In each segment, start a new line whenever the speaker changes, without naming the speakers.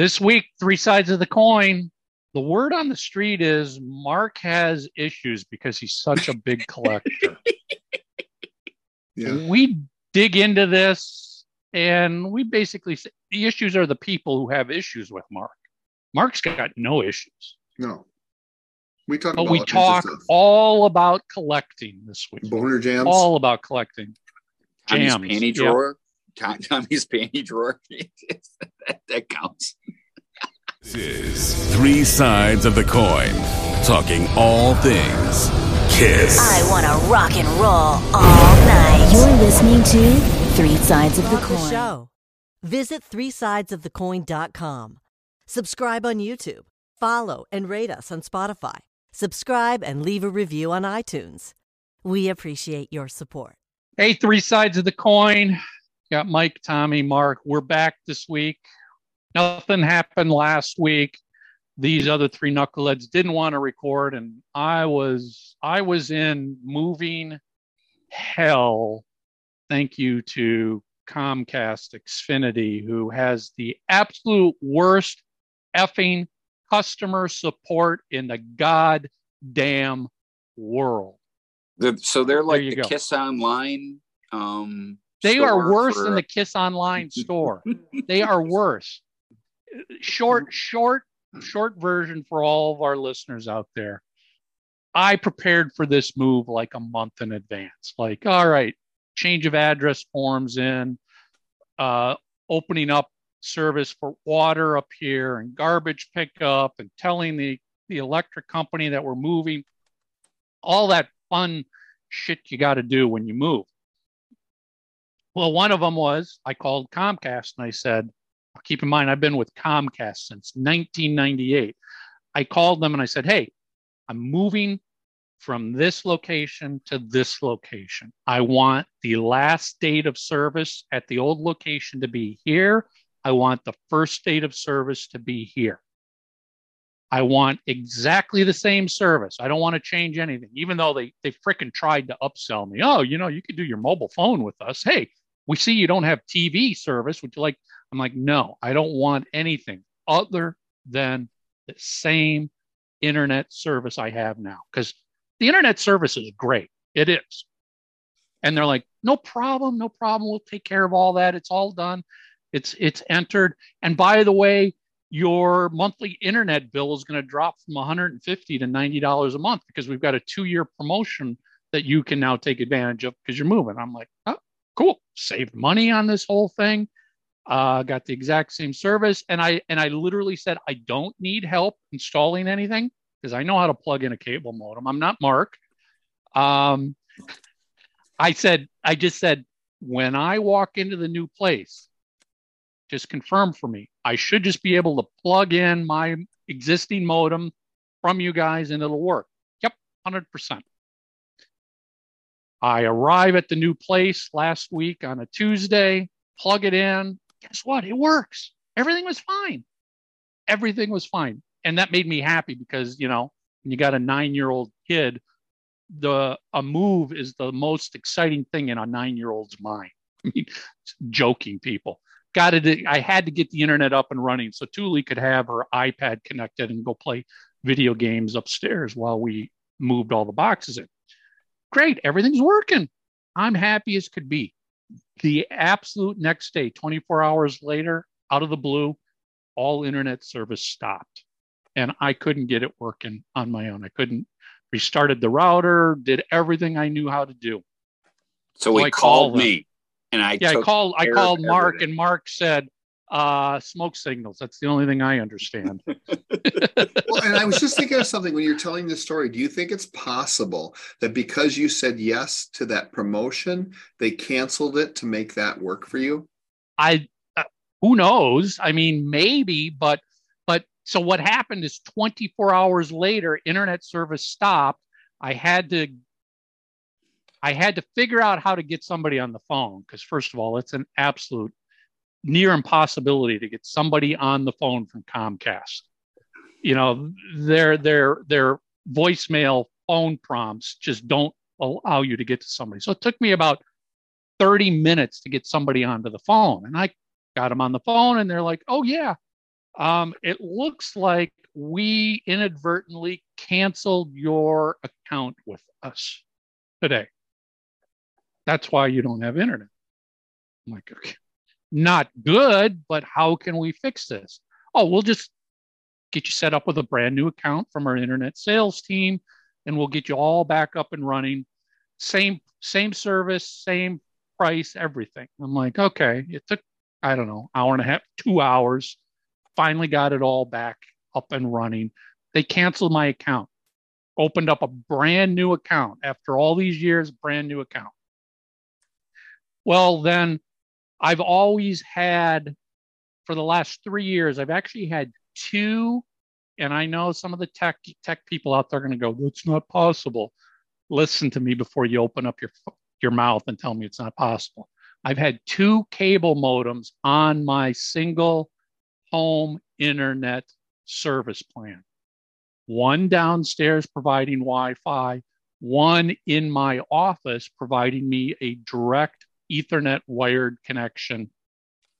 This week, three sides of the coin. The word on the street is Mark has issues because he's such a big collector.
Yeah.
We dig into this and we basically say the issues are the people who have issues with Mark. Mark's got no issues.
No. We talk
But
about
we
all
talk all about collecting this week.
boner jams.
All about collecting. Jams,
panty
yeah.
drawer. Tom- Tommy's panty drawer. that, that counts.
This is Three Sides of the Coin, talking all things Kiss.
I want to rock and roll all night.
You're listening to Three Sides of the
Love the
Coin.
show. Visit threesidesofthecoin.com. Subscribe on YouTube. Follow and rate us on Spotify. Subscribe and leave a review on iTunes. We appreciate your support.
Hey, three sides of the coin. Got Mike, Tommy, Mark. We're back this week. Nothing happened last week. These other three knuckleheads didn't want to record, and I was I was in moving hell. Thank you to Comcast Xfinity, who has the absolute worst effing customer support in the goddamn world.
The, so they're like the
go.
Kiss Online. Um,
They are worse
for-
than the Kiss Online store. they are worse. Short, short, short version for all of our listeners out there. I prepared for this move like a month in advance. Like, all right, change of address forms in, uh, opening up service for water up here and garbage pickup and telling the, the electric company that we're moving, all that fun shit you got to do when you move. Well, one of them was I called Comcast and I said, keep in mind, I've been with Comcast since 1998. I called them and I said, hey, I'm moving from this location to this location. I want the last date of service at the old location to be here. I want the first date of service to be here. I want exactly the same service. I don't want to change anything, even though they they frickin' tried to upsell me. Oh, you know, you could do your mobile phone with us. Hey, we see you don't have TV service. Would you like? I'm like, no, I don't want anything other than the same internet service I have now. Because the internet service is great. It is. And they're like, no problem, no problem. We'll take care of all that. It's all done. It's it's entered. And by the way, your monthly internet bill is going to drop from 150 to 90 dollars a month because we've got a two-year promotion that you can now take advantage of because you're moving. I'm like, oh, cool. Saved money on this whole thing. Uh, got the exact same service, and I and I literally said I don't need help installing anything because I know how to plug in a cable modem. I'm not Mark. Um, I said I just said when I walk into the new place, just confirm for me. I should just be able to plug in my existing modem from you guys and it'll work. Yep, 100%. I arrive at the new place last week on a Tuesday, plug it in. Guess what? It works. Everything was fine. Everything was fine. And that made me happy because, you know, when you got a nine year old kid, the a move is the most exciting thing in a nine year old's mind. I mean, joking people got it. I had to get the internet up and running so Thule could have her iPad connected and go play video games upstairs while we moved all the boxes in. Great, everything's working. I'm happy as could be. The absolute next day, 24 hours later, out of the blue, all internet service stopped. And I couldn't get it working on my own. I couldn't restarted the router, did everything I knew how to do.
So he
I
called
called
me, and I
Yeah, I called I called Mark
everything.
and Mark said, uh, smoke signals. That's the only thing I understand.
Well, and I was just thinking of something when you're telling this story. Do you think it's possible that because you said yes to that promotion, they canceled it to make that work for you?
I uh, who knows? I mean, maybe, but but so what happened is 24 hours later, internet service stopped. I had to I had to figure out how to get somebody on the phone because first of all, it's an absolute near impossibility to get somebody on the phone from Comcast. You know, their their their voicemail phone prompts just don't allow you to get to somebody. So it took me about 30 minutes to get somebody onto the phone. And I got them on the phone and they're like, oh, yeah, Um, it looks like we inadvertently canceled your account with us today. That's why you don't have internet. I'm like, okay, not good, but how can we fix this? Oh, we'll just get you set up with a brand new account from our internet sales team, and we'll get you all back up and running. Same, same service, same price, everything. I'm like, okay, it took, I don't know, hour and a half, two hours. Finally got it all back up and running. They canceled my account, opened up a brand new account after all these years, brand new account. Well, then I've always had, for the last three years, I've actually had two, and I know some of the tech tech people out there are going to go, "That's not possible." Listen to me before you open up your your mouth and tell me it's not possible. I've had two cable modems on my single home internet service plan. One downstairs providing Wi Fi, one in my office providing me a direct Ethernet wired connection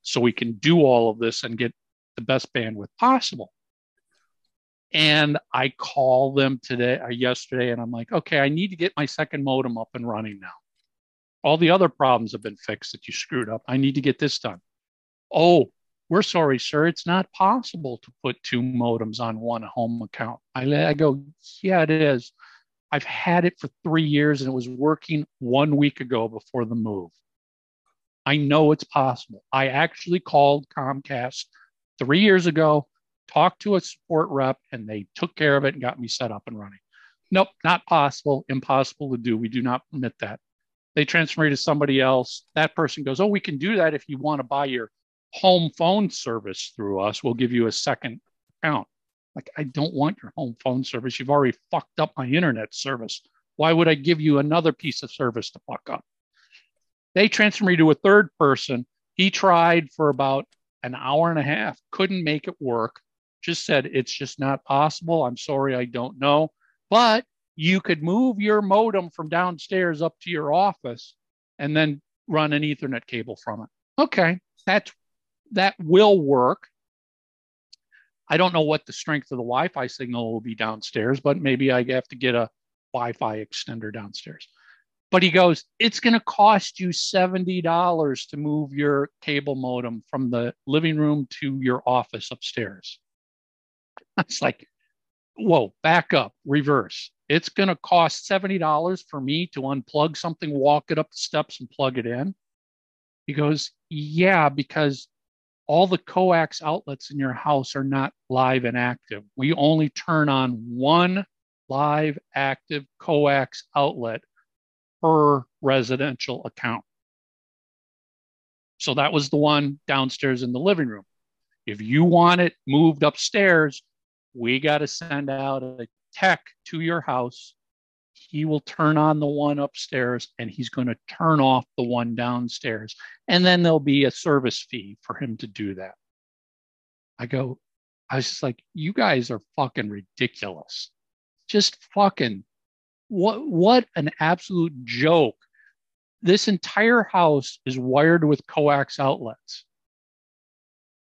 so we can do all of this and get the best bandwidth possible. And I call them today or uh, yesterday and I'm like, okay, I need to get my second modem up and running now. All the other problems have been fixed that you screwed up. I need to get this done. Oh, we're sorry, sir. It's not possible to put two modems on one home account. I, I go, yeah, it is. I've had it for three years and it was working one week ago before the move. I know it's possible. I actually called Comcast three years ago, talked to a support rep, and they took care of it and got me set up and running. Nope, not possible, impossible to do. We do not permit that. They transfer me to somebody else. That person goes, Oh, we can do that if you want to buy your home phone service through us. We'll give you a second account. Like, I don't want your home phone service. You've already fucked up my internet service. Why would I give you another piece of service to fuck up? They transferred me to a third person. He tried for about an hour and a half, couldn't make it work, just said, It's just not possible. I'm sorry, I don't know. But you could move your modem from downstairs up to your office and then run an Ethernet cable from it. Okay, that's that will work. I don't know what the strength of the Wi-Fi signal will be downstairs, but maybe I have to get a Wi-Fi extender downstairs. But he goes, it's going to cost you $70 to move your cable modem from the living room to your office upstairs. It's like, whoa, back up, reverse. It's going to cost $70 for me to unplug something, walk it up the steps, and plug it in. He goes, yeah, because all the coax outlets in your house are not live and active. We only turn on one live active coax outlet per residential account. So that was the one downstairs in the living room. If you want it moved upstairs, we got to send out a tech to your house. He will turn on the one upstairs and he's going to turn off the one downstairs. And then there'll be a service fee for him to do that. I go, I was just like, you guys are fucking ridiculous. Just fucking what what an absolute joke. This entire house is wired with coax outlets.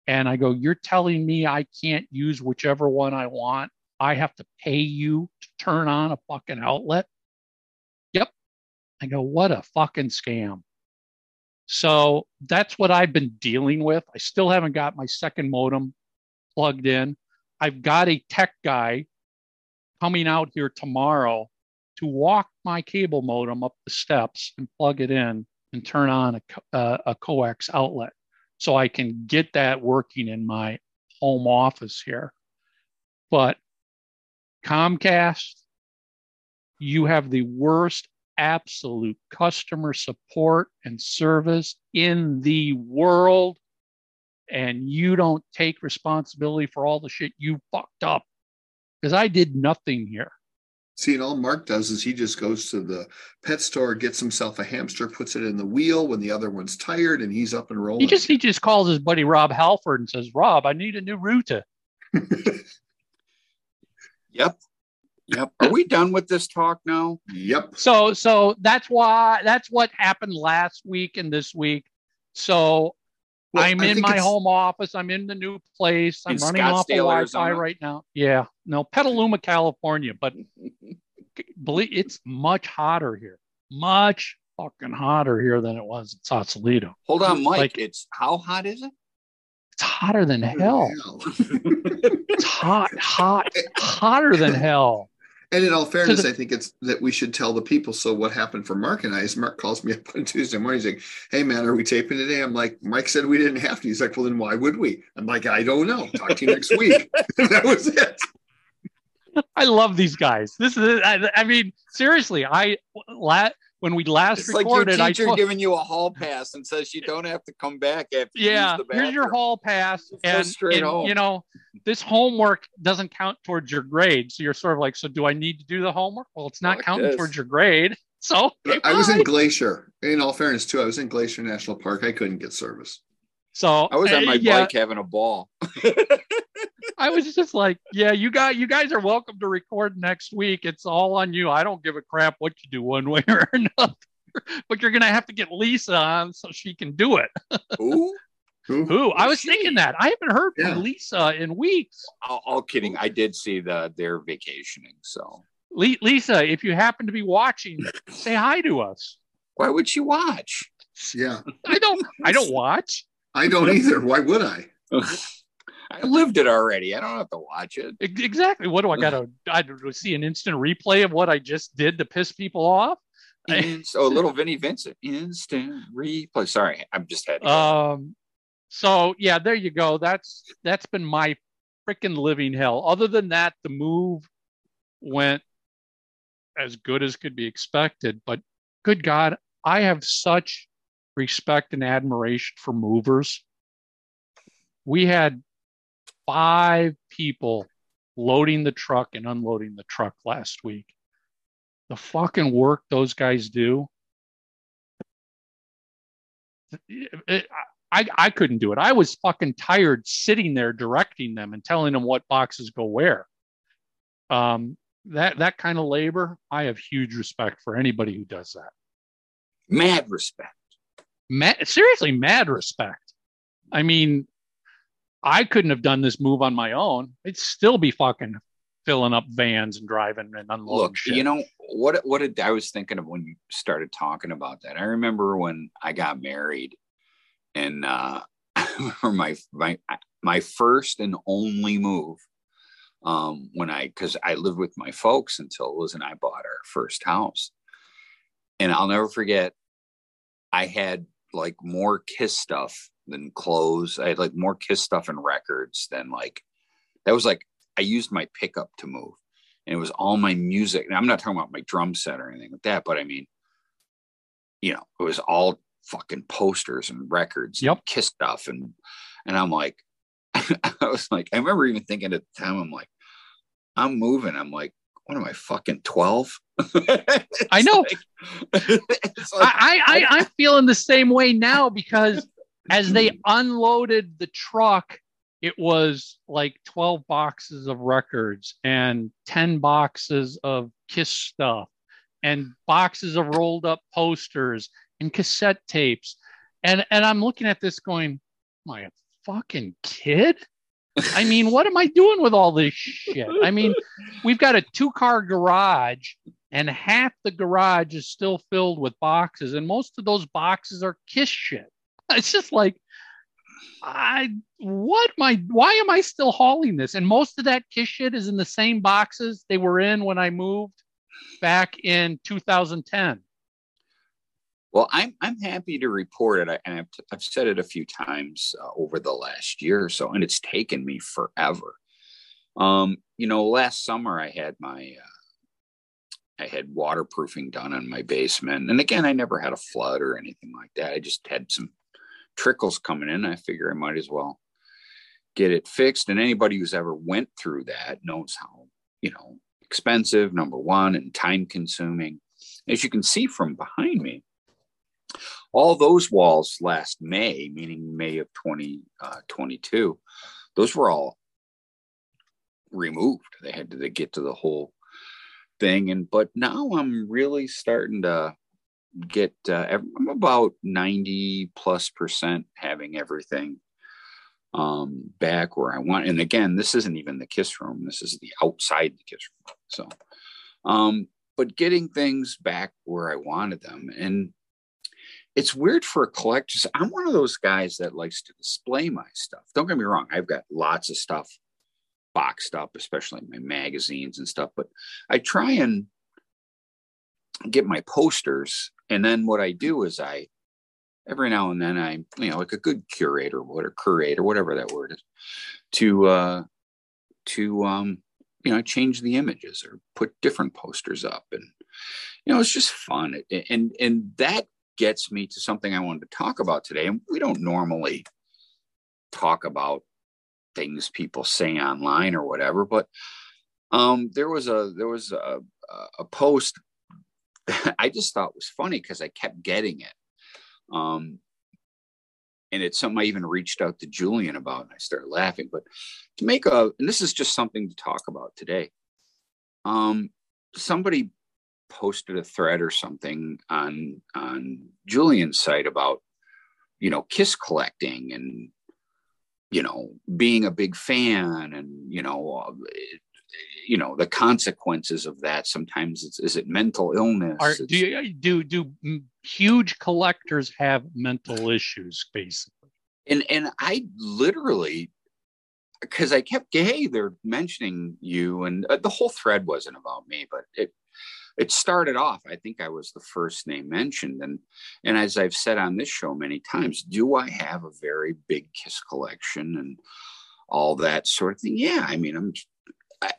And I go, You're telling me I can't use whichever one I want? I have to pay you to turn on a fucking outlet? Yep. I go, What a fucking scam. So that's what I've been dealing with. I still haven't got my second modem plugged in. I've got a tech guy coming out here tomorrow to walk my cable modem up the steps and plug it in and turn on a, uh, a coax outlet so I can get that working in my home office here. But Comcast, you have the worst absolute customer support and service in the world. And you don't take responsibility for all the shit you fucked up because I did nothing here.
See, and all Mark does is he just goes to the pet store, gets himself a hamster, puts it in the wheel when the other one's tired, and he's up and rolling.
He just he just calls his buddy Rob Halford and says, "Rob, I need a new router."
yep, yep. Are we done with this talk now?
Yep.
So so that's why that's what happened last week and this week. So
Well,
I'm
I
in my home office. I'm in the new place. I'm
In
running off of
Scottsdale,
Wi-Fi
Arizona?
right now. Yeah, no, Petaluma, California, but believe it's much hotter here. Much fucking hotter here than it was in Sausalito.
Hold on, Mike.
Like-
it's how hot is it?
It's hotter than hell. It's hot, hot, hotter than hell.
And in all fairness, I think it's that we should tell the people. So what happened for Mark and I is Mark calls me up on Tuesday morning. He's like, "Hey man, are we taping today?" I'm like, "Mike said we didn't have to." He's like, "Well, then why would we?" I'm like, "I don't know. Talk to you next week." that was it.
I love these guys. This is, I, I mean, seriously, I la, when we last
It's like your
recorded, I
teacher
told,
giving you a hall pass and says you don't have to come back after you
yeah,
use the
here's your hall pass,
Go
and,
straight
and,
home.
you know this homework doesn't count towards your grade. So you're sort of like, so do I need to do the homework? Well, it's not
Fuck
counting
this.
towards your grade. So okay,
I was in. Glacier. In all fairness, too, I was in Glacier National Park. I couldn't get service.
so
I was on
uh,
my
yeah,
bike having a ball.
I was just like, yeah, you got you guys are welcome to record next week. It's all on you. I don't give a crap what you do one way or another. But you're gonna have to get Lisa on so she can do it.
Ooh,
Who?
Who? I was thinking that. I haven't heard from
Yeah.
Lisa in weeks.
all, all kidding. I did see the they're vacationing. So
Le- Lisa, if you happen to be watching, say hi to us.
why would she watch?
Yeah,
I don't. I don't watch.
I don't either. Why would I?
I lived it already. I don't have to watch it.
Exactly. What do I got to? I see an instant replay of what I just did to piss people off.
And so little Vinnie Vincent instant replay. Sorry, I'm just had.
Um. So yeah, there you go. That's that's been my freaking living hell. Other than that, the move went as good as could be expected. But good God, I have such respect and admiration for movers. We had five people loading the truck and unloading the truck last week. The fucking work those guys do. It- I, I couldn't do it. I was fucking tired sitting there directing them and telling them what boxes go where. Um, that that kind of labor, I have huge respect for anybody who does that.
Mad respect.
Mad, seriously, mad respect. I mean, I couldn't have done this move on my own. I'd still be fucking filling up vans and driving and unloading
Look,
shit.
you know what? What did I was thinking of when you started talking about that? I remember when I got married, and uh, for my my my first and only move, um, when I because I lived with my folks until Liz and I bought our first house, and I'll never forget. I had like more Kiss stuff than clothes. I had like more Kiss stuff and records than like that was like I used my pickup to move and it was all my music. And I'm not talking about my drum set or anything like that, but I mean, you know, it was all fucking posters and records,
Yep.
and Kiss stuff, and and I'm like, I was like, I remember even thinking at the time, I'm like, I'm moving. I'm like, what am I fucking twelve?
I know.
it's like,
I, I, I I'm feeling the same way now because as they unloaded the truck, it was like 12 boxes of records and 10 boxes of Kiss stuff and boxes of rolled up posters and cassette tapes. And and I'm looking at this going, my fucking kid? I mean, what am I doing with all this shit? I mean, we've got a two car garage and half the garage is still filled with boxes and most of those boxes are kiss shit it's just like i what my why am i still hauling this and most of that kiss shit is in the same boxes they were in when i moved back in 2010
Well, I'm I'm happy to report it, and I've, I've said it a few times uh, over the last year or so, and it's taken me forever. Um, you know, last summer I had my uh, I had waterproofing done on my basement, and again, I never had a flood or anything like that. I just had some trickles coming in. I figure I might as well get it fixed. And anybody who's ever went through that knows how you know expensive, number one, and time consuming. As you can see from behind me, all those walls last May, meaning May of 2022, uh, those were all removed. They had to they get to the whole thing. And but now I'm really starting to get uh, I'm about 90 plus percent having everything um back where I want. And again, this isn't even the kiss room. This is the outside the kiss room. So um but getting things back where I wanted them. And it's weird for a collector. I'm one of those guys that likes to display my stuff. Don't get me wrong, I've got lots of stuff boxed up, especially my magazines and stuff, but I try and get my posters. And then what I do is I every now and then I, you know, like a good curator, whatever curator, whatever that word is, to uh to um, you know, change the images or put different posters up. And you know, it's just fun. And and that gets me to something I wanted to talk about today. And we don't normally talk about things people say online or whatever, but um, there was a there was a, a post I just thought was funny because I kept getting it. Um, and it's something I even reached out to Julian about, and I started laughing. But to make a, and this is just something to talk about today. Um, somebody posted a thread or something on on Julian's site about, you know, kiss collecting and, you know, being a big fan, and you know, uh, you know the consequences of that sometimes it's is it mental illness?
Are, do you, do do huge collectors have mental issues basically?
And and i literally because i kept hey they're mentioning you and uh, the whole thread wasn't about me but it it started off i think i was the first name mentioned and and as i've said on this show many times do i have a very big kiss collection and all that sort of thing? Yeah i mean i'm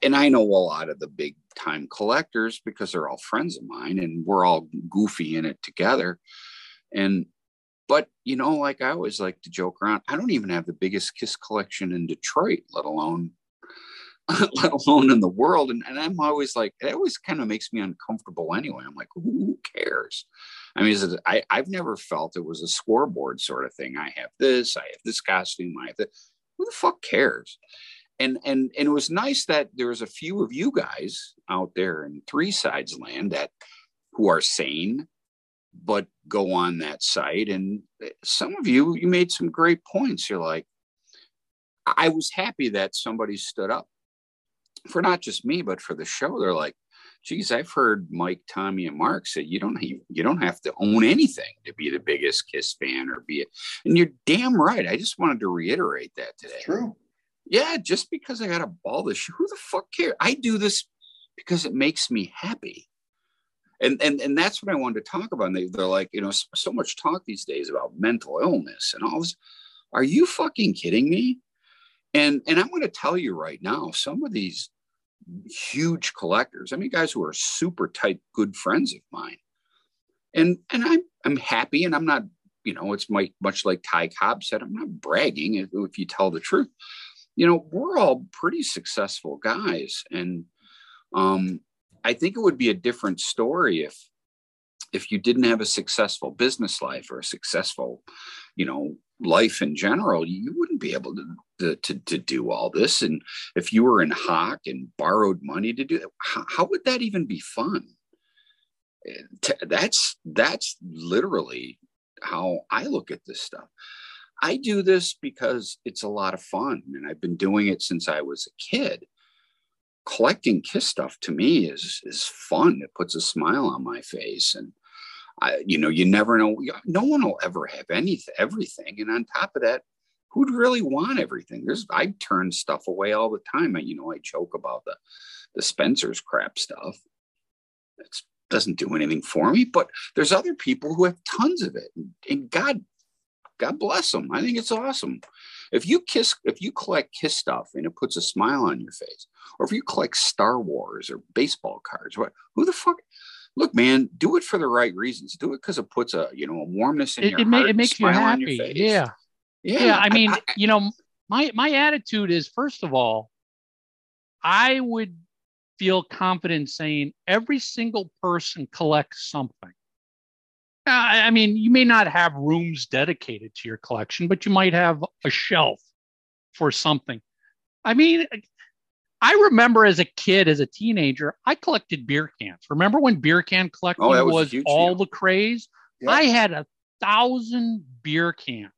and I know a lot of the big time collectors because they're all friends of mine and we're all goofy in it together. And, but you know, like I always like to joke around, I don't even have the biggest Kiss collection in Detroit, let alone, let alone in the world. And, and I'm always like, it always kind of makes me uncomfortable anyway. I'm like, who cares? I mean, it, I, I've never felt it was a scoreboard sort of thing. I have this, I have this costume, I have this. Who the fuck cares? And and and it was nice that there was a few of you guys out there in three sides land that who are sane but go on that site and eh, some of you you made some great points. You're like i was happy that somebody stood up for not just me but for the show. They're like geez i've heard mike tommy and mark say you don't you don't have to own anything to be the biggest kiss fan or be it. And you're damn right. I just wanted to reiterate that today.
True.
Yeah, just because I got a ball this year, who the fuck cares? I do this because it makes me happy. And, and and that's what I wanted to talk about. And they, they're like, you know, so, much talk these days about mental illness and all this. Are you fucking kidding me? And and I'm going to tell you right now, some of these huge collectors, I mean, guys who are super tight, good friends of mine, and and I'm I'm happy, and I'm not, you know, it's my, much like Ty Cobb said, I'm not bragging if, if you tell the truth you know, we're all pretty successful guys. And um, I think it would be a different story if if you didn't have a successful business life or a successful, you know, life in general, you wouldn't be able to, to, to, do all this. And if you were in hock and borrowed money to do it, how, how would that even be fun? That's that's literally how I look at this stuff. I do this because it's a lot of fun and I've been doing it since I was a kid. Collecting Kiss stuff to me is is fun. It puts a smile on my face and I, you know, you never know. No one will ever have anything, everything. And on top of that, who'd really want everything? There's, I turn stuff away all the time. I, you know, I joke about the, the Spencer's crap stuff. It doesn't do anything for me, but there's other people who have tons of it. And God God bless them. I think it's awesome. If you kiss, if you collect kiss stuff and it puts a smile on your face, or if you collect Star Wars or baseball cards, what? Who the fuck? Look, man, do it for the right reasons. Do it because it puts a you know a warmness in
it,
your
it,
heart.
it makes you happy. Yeah. yeah, yeah. I mean, I, I, you know, my my attitude is first of all, I would feel confident saying every single person collects something. Uh, I mean, you may not have rooms dedicated to your collection, but you might have a shelf for something. I mean, I remember as a kid, as a teenager, I collected beer cans. Remember when beer can oh, collecting
Oh, was
was, all
deal.
the craze?
Yeah.
I had a thousand beer cans.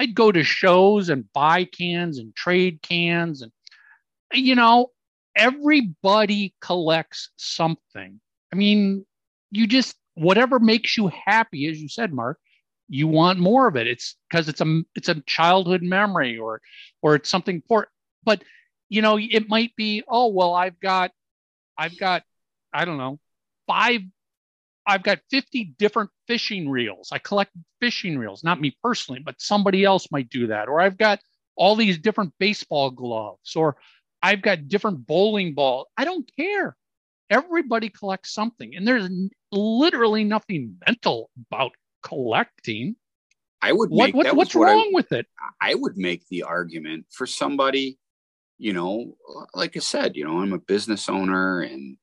I'd go to shows and buy cans and trade cans. And, you know, everybody collects something. I mean, you just, whatever makes you happy, as you said, Mark, you want more of it. It's because it's a, it's a childhood memory or, or it's something important. But, you know, it might be, oh, well, I've got, I've got, I don't know, five I've got 50 different fishing reels. I collect fishing reels, not me personally, but somebody else might do that. Or I've got all these different baseball gloves, or I've got different bowling balls. I don't care. Everybody collects something, and there's literally nothing mental about collecting.
I would
What,
make
what what's
what I-
wrong with it?
I would make the argument for somebody, you know, like I said, you know, I'm a business owner and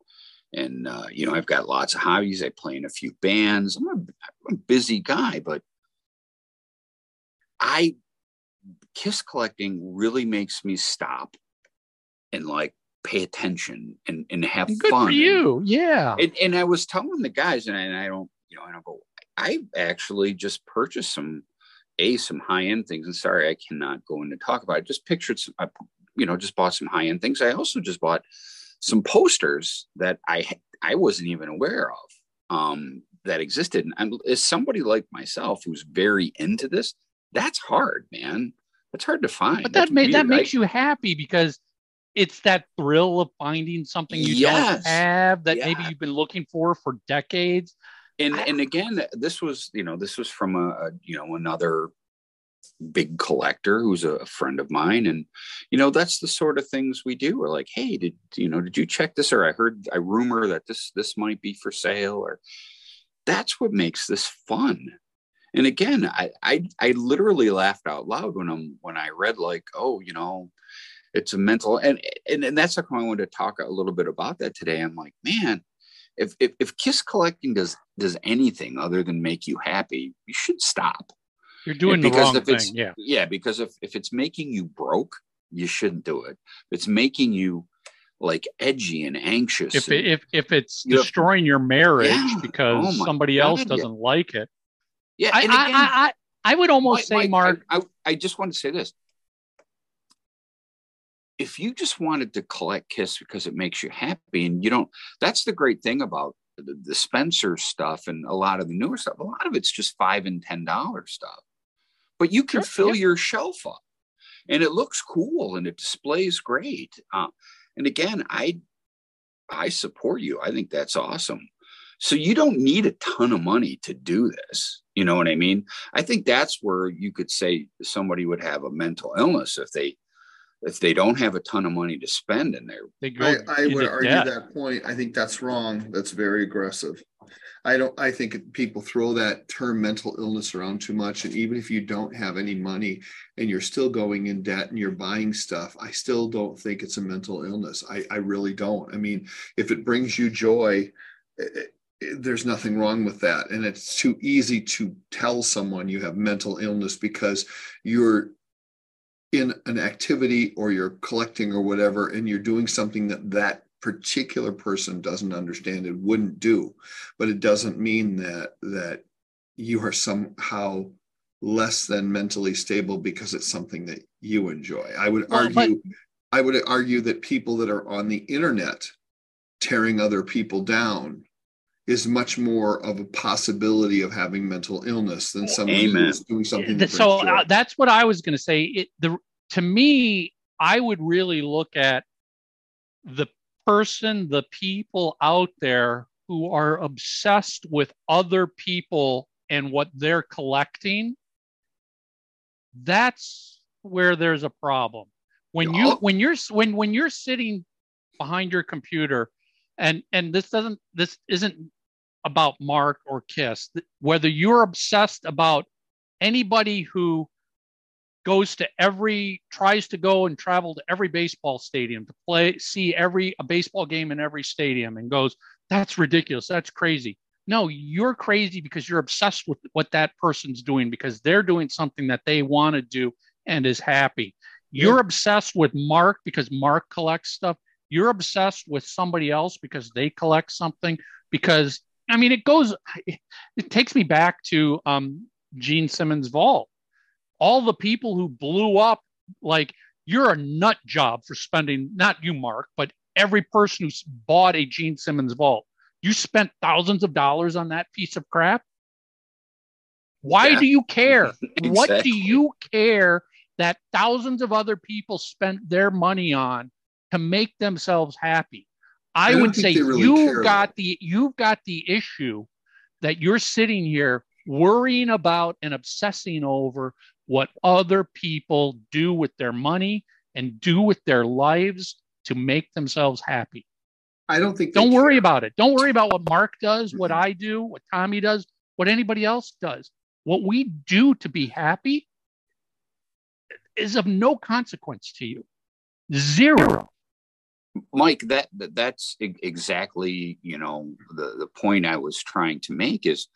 and uh, you know I've got lots of hobbies. I play in a few bands. I'm a, I'm a busy guy, but I kiss collecting really makes me stop and like pay attention and and have
Good
fun.
for you. Yeah.
And, and I was telling the guys, and I, and I don't, you know, I don't go. I actually just purchased some, a some high end things. And sorry, I cannot go into talk about. it. just pictured some, I, you know, just bought some high end things. I also just bought some posters that I I wasn't even aware of um, that existed. And I'm, as somebody like myself who's very into this, that's hard, man. That's hard to find.
but
That's
that ma- that
weird. I-
makes you happy because it's that thrill of finding something you
Yes.
don't have that maybe you've been looking for for decades.
and
I-
and again this was you know this was from a, a you know another big collector who's a friend of mine. And you know that's the sort of things we do. We're like hey did you know did you check this? Or i heard i rumor that this this might be for sale. Or that's what makes this fun. And again i i, I literally laughed out loud when i'm when i read like oh you know it's a mental and and, and that's how come i wanted to talk a little bit about that today i'm like man if, if if kiss collecting does does anything other than make you happy you should stop
You're doing the
because
wrong
if
thing. Yeah.
yeah because if if it's making you broke you shouldn't do it if it's making you like edgy and anxious
If it, if if it's
You have-
destroying your marriage
Yeah.
Oh because
Oh
somebody else
God, yeah.
doesn't like it,
yeah
I,
and
I,
again,
I, I I would almost
Mike-
say,
Mike,
Mark,
I, I just want to say this if you just wanted to collect kiss because it makes you happy and you don't that's the great thing about the, the spencer stuff and a lot of the newer stuff. A lot of it's just five and ten dollar stuff but you can
Sure,
fill
yeah.
your shelf up and it looks cool and it displays great. Uh, and again i i support you. I think that's awesome. So you don't need a ton of money to do this. You know what i mean? I think that's where you could say somebody would have a mental illness if they if they don't have a ton of money to spend and they're
they go.
I, I would argue
debt.
that point. I think that's wrong. That's very aggressive. I don't, I think people throw that term mental illness around too much. And even if you don't have any money and you're still going in debt and you're buying stuff, I still don't think it's a mental illness. I, I really don't. I mean, if it brings you joy, eh, eh, there's nothing wrong with that. And it's too easy to tell someone you have mental illness because you're in an activity or you're collecting or whatever, and you're doing something that that particular person doesn't understand and wouldn't do. But it doesn't mean that that you are somehow less than mentally stable because it's something that you enjoy. I would
Well, but-
argue, I would argue that people that are on the internet tearing other people down is much more of a possibility of having mental illness than somebody
Amen.
who's doing something.
Th-
that
so uh, that's what I was going to say. It the to me, I would really look at the person, the people out there who are obsessed with other people and what they're collecting. That's where there's a problem. When you when you're when when you're sitting behind your computer, and and this doesn't this isn't about Mark or Kiss. Whether you're obsessed about anybody who goes to every tries to go and travel to every baseball stadium to play see every a baseball game in every stadium and goes that's ridiculous that's crazy no you're crazy because you're obsessed with what that person's doing because they're doing something that they want to do and is happy You're
Yeah.
obsessed with Mark because Mark collects stuff. You're obsessed with somebody else because they collect something. Because I mean, it goes. It takes me back to um, Gene Simmons' vault. All the people who blew up, like you're a nut job for spending. Not you, Mark, but every person who's bought a Gene Simmons vault. You spent thousands of dollars on that piece of crap. Why
Yeah.
do you care? What do you care that thousands of other people spent their money on to make themselves happy? I,
I
would say
really
you've got the you've got the issue that you're sitting here worrying about and obsessing over what other people do with their money and do with their lives to make themselves happy.
I don't think.
Don't worry
care.
about it. Don't worry about what Mark does, what I do, what Tommy does, what anybody else does. What we do to be happy is of no consequence to you. Zero.
Mike, that, that that's exactly you know the the point I was trying to make is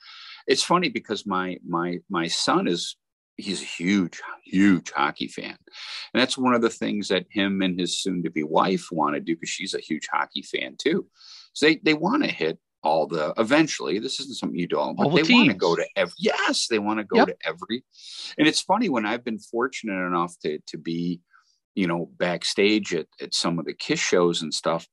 it's funny because my my my son is he's a huge huge hockey fan. And that's one of the things that him and his soon to be wife want to do because she's a huge hockey fan too. So they they want to hit all the eventually this isn't something you do all but
All the
they want to go to every yes they want to go
Yep.
to every and it's funny when i've been fortunate enough to to be you know backstage at, at some of the kiss shows and stuff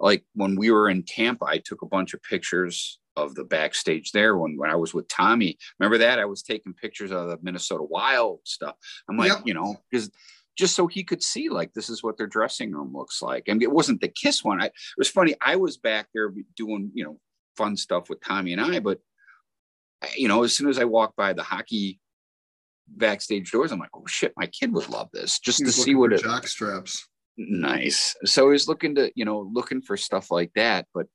like when we were in tampa i took a bunch of pictures of the backstage there when, when i was with tommy. Remember that? I was taking pictures of the minnesota wild stuff. I'm like
Yep.
you know because just so he could see like this is what their dressing room looks like. And it wasn't the kiss one. I, it was funny i was back there doing you know fun stuff with tommy and i but you know as soon as i walked by the hockey backstage doors i'm like oh shit my kid would love this just
He
to see what
for
it
jock straps.
nice so he's looking to you know looking for stuff like that but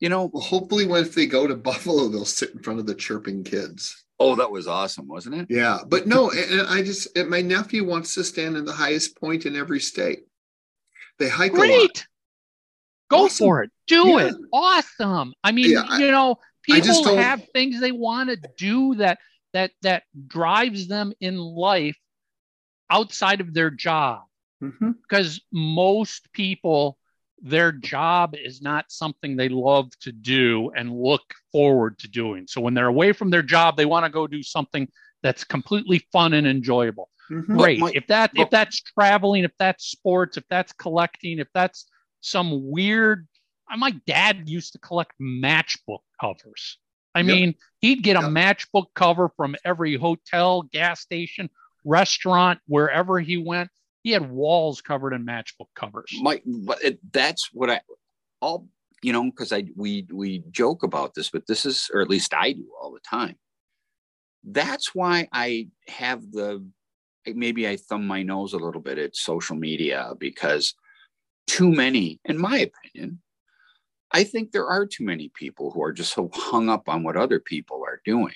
you know
Well, hopefully, when if they go to Buffalo, they'll sit in front of the chirping kids.
oh that was awesome wasn't it
Yeah, but no, and and I just and my nephew wants to stand in the highest point in every state. They hike a lot.
Great. Go
Awesome.
for it. Do
Yeah.
it. Awesome. I mean,
Yeah,
you know, people
don't-
have things they want to do that that that drives them in life outside of their job.
Mhm.
because most people their job is not something they love to do and look forward to doing so when they're away from their job they want to go do something that's completely fun and enjoyable
Mhm.
great
my-
if that
but-
if that's traveling if that's sports if that's collecting if that's some weird my dad used to collect matchbook covers i
Yep.
mean he'd get a matchbook cover from every hotel gas station restaurant wherever he went. He had walls covered in matchbook covers.
My but it, that's what i all you know because i we we joke about this but this is or at least i do all the time. That's why i have the maybe i thumb my nose a little bit at social media because too many in my opinion i think there are too many people who are just so hung up on what other people are doing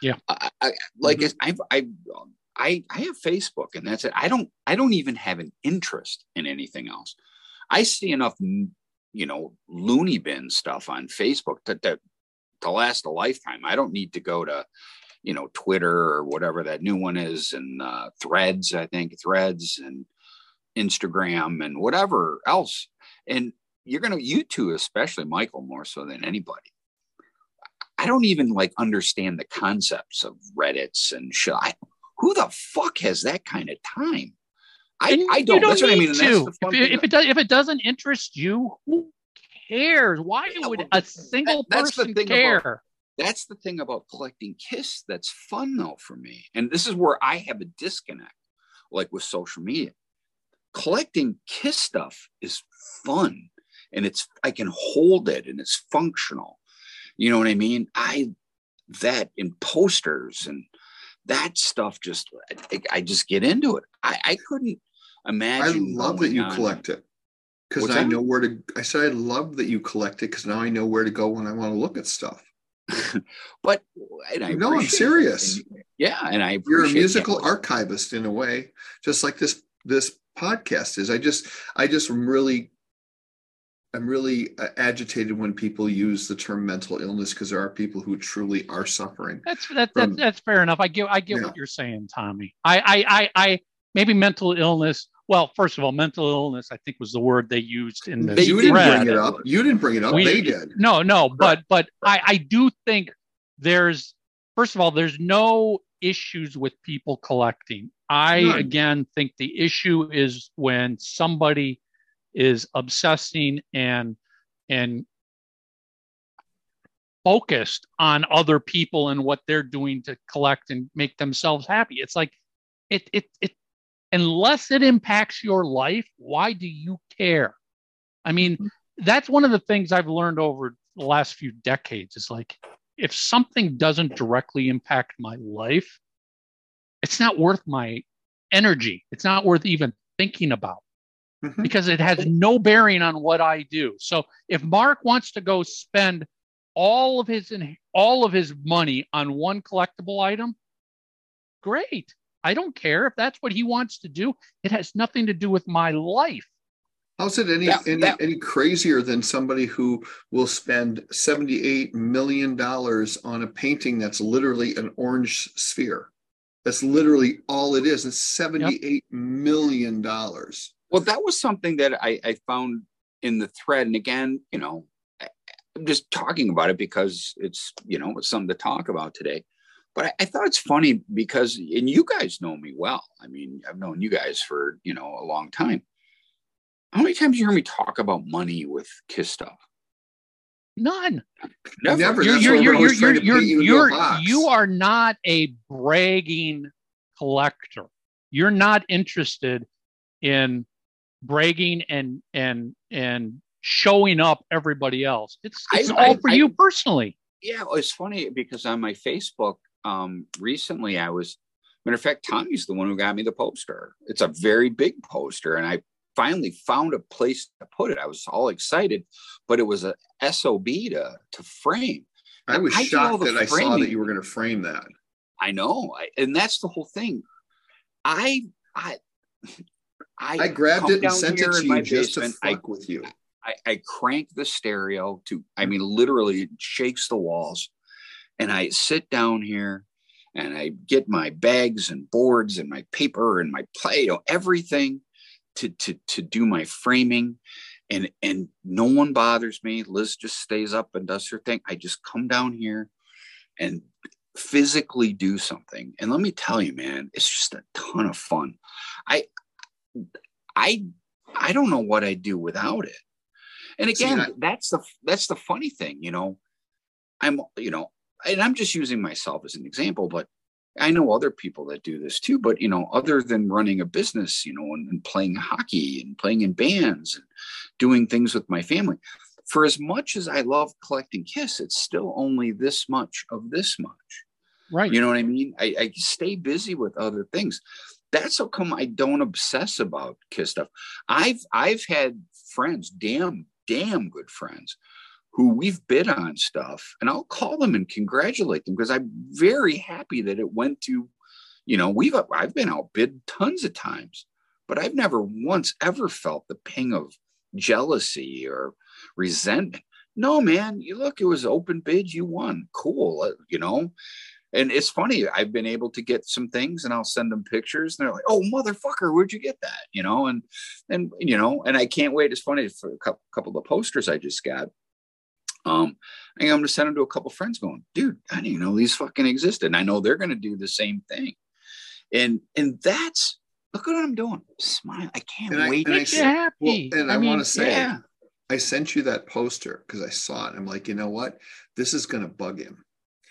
Yeah.
I, I like i've i've I, I have Facebook and that's it. I don't I don't even have an interest in anything else. I see enough you know loony bin stuff on Facebook that that to last a lifetime. I don't need to go to you know Twitter or whatever that new one is and uh, Threads. I think Threads and Instagram and whatever else. And you're gonna you two especially Michael more so than anybody. I don't even like understand the concepts of Reddits and shit. I, who the fuck has that kind of time? I, I
you
don't. That's what I mean.
To. if, if it does, if it doesn't interest you, who cares? Why
Yeah,
would
well,
a
that-
single
that's the
person care?
about- that's the thing about collecting Kiss that's fun though for me. And this is where I have a disconnect, like with social media. Collecting Kiss stuff is fun and it's I can hold it and it's functional. You know what I mean? I that in posters and that stuff just I, I just get into it. I, I couldn't imagine.
I love that you
on-
collect it because I
that?
know where to. I said I love that you collect it because now I know where to go when I want to look at stuff.
but I
No, I'm serious.
And- yeah, and I
You're a musical
that.
archivist in a way, just like this this podcast is. I just I just really I'm really uh, agitated when people use the term mental illness because there are people who truly are suffering.
That's that,
From-
that that's fair enough. I get I get
Yeah.
what you're saying, Tommy. I, I I I maybe mental illness well, first of all, mental illness, I think was the word they used in the
you didn't bring it up. You didn't bring it up.
We-
they did.
No, no, but but I, I do think there's first of all, there's no issues with people collecting. I
None.
again think the issue is when somebody is obsessing and and focused on other people and what they're doing to collect and make themselves happy. It's like it it it unless it impacts your life, why do you care? I mean, mm-hmm. that's one of the things I've learned over the last few decades is like if something doesn't directly impact my life, it's not worth my energy. It's not worth even thinking about
Mhm.
because it has no bearing on what I do. So if Mark wants to go spend all of his all of his money on one collectible item, great. I don't care if that's what he wants to do. It has nothing to do with my life.
How's it any
That-
any,
that-
any crazier than somebody who will spend seventy-eight million dollars on a painting that's literally an orange sphere? That's literally all it is. It's seventy-eight million dollars.
Well, that was something that I, I found in the thread. And again, you know, I- I'm just talking about it because it's, you know, it's something to talk about today. But I, I thought it's funny because, and you guys know me well. I mean, I've known you guys for, you know, a long time. How many times you hear me talk about money with Kiss stuff?
None.
Never.
you're you're
why we're
you're you're you're
you into
you're you are not a bragging collector. You're not interested in bragging and and and showing up everybody else. It's
I-
all
I-
for
I-
you personally.
Yeah, it's funny because on my Facebook, um, recently I was, matter of fact, Tommy's the one who got me the poster. It's a very big poster, and I finally found a place to put it. I was all excited, but it was a SOB to to frame.
I was
I
shocked
the
that I saw that you were going to frame that.
I know, I, and that's the whole thing. I I I,
I grabbed it and sent it to you
my
just to
basement, I
fuck with you.
I, I crank the stereo to, I mean, literally it shakes the walls. And I sit down here and I get my bags and boards and my paper and my play, you know, everything to, to, to do my framing. And, and no one bothers me. Liz just stays up and does her thing. I just come down here and physically do something. And let me tell you, man, it's just a ton of fun. I, I, I don't know what I'd do without it. And
See,
again,
I-
that's the that's the funny thing, you know. I'm you know, and I'm just using myself as an example, but I know other people that do this too. But you know, other than running a business, you know, and, and playing hockey and playing in bands and doing things with my family, for as much as I love collecting Kiss, it's still only this much of this much.
Right.
You know what I mean? I, I stay busy with other things. That's how come I don't obsess about Kiss stuff. I've I've had friends, damn, damn good friends, who we've bid on stuff, and I'll call them and congratulate them because I'm very happy that it went to, you know, we've I've been outbid tons of times, but I've never once ever felt the ping of jealousy or resentment. No, man, you look, it was open bid, you won. Cool, uh, you know. And it's funny, I've been able to get some things and I'll send them pictures and they're like, oh, motherfucker, where'd you get that? You know, and, and, you know, and I can't wait. It's funny for a couple, couple of the posters I just got. Um, I'm going to send them to a couple friends going, dude, I didn't even know these fucking existed. And I know they're going to do the same thing. And, and that's, look at what I'm doing. Smile. I can't
And I-
wait.
and I
Makes you happy.
Well, and I,
mean,
want to say,
yeah.
I sent you that poster because I saw it. I'm like, you know what? This is going to bug him.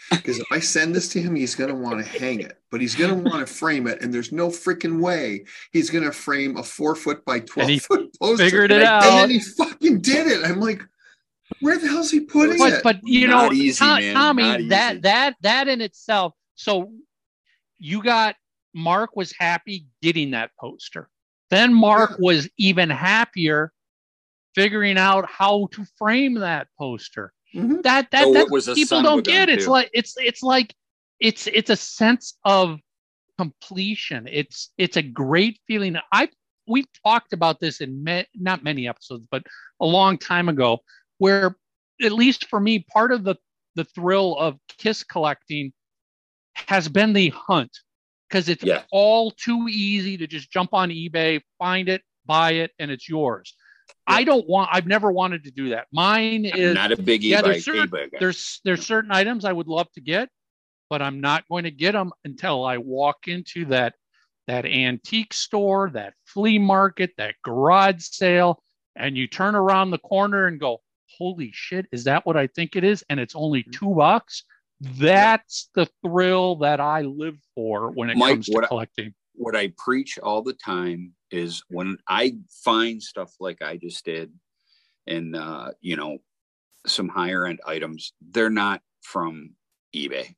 Because if I send this to him, he's going to want to hang it, but he's going to want to frame it. And there's no freaking way he's going to frame a four foot by 12 foot poster.
figured it
and
out.
then he fucking did it. I'm like, where the hell's he putting
but
it?
but you
Not
know
easy,
Tom- tommy that that that in itself so you got mark was happy getting that poster then mark
Yeah.
was even happier figuring out how to frame that poster
Mhm.
that that,
Oh,
that
it was a
people
son of a
don't get it's
too.
like it's it's like it's it's a sense of completion it's it's a great feeling i we've talked about this in ma- not many episodes but a long time ago where at least for me part of the the thrill of kiss collecting has been the hunt because it's
Yeah.
all too easy to just jump on eBay, find it, buy it, and it's yours. I don't want. I've never wanted to do that. Mine
I'm
is
not a big
yeah, there's certain- there's there's certain items I would love to get, but I'm not going to get them until I walk into that that antique store, that flea market, that garage sale, and you turn around the corner and go, "Holy shit, is that what I think it is?" And it's only
Mm-hmm.
two bucks. That's the thrill that I live for when it
Mike,
comes to
what I-
collecting.
what I preach all the time is when I find stuff like I just did, and uh, you know, some higher end items, they're not from eBay.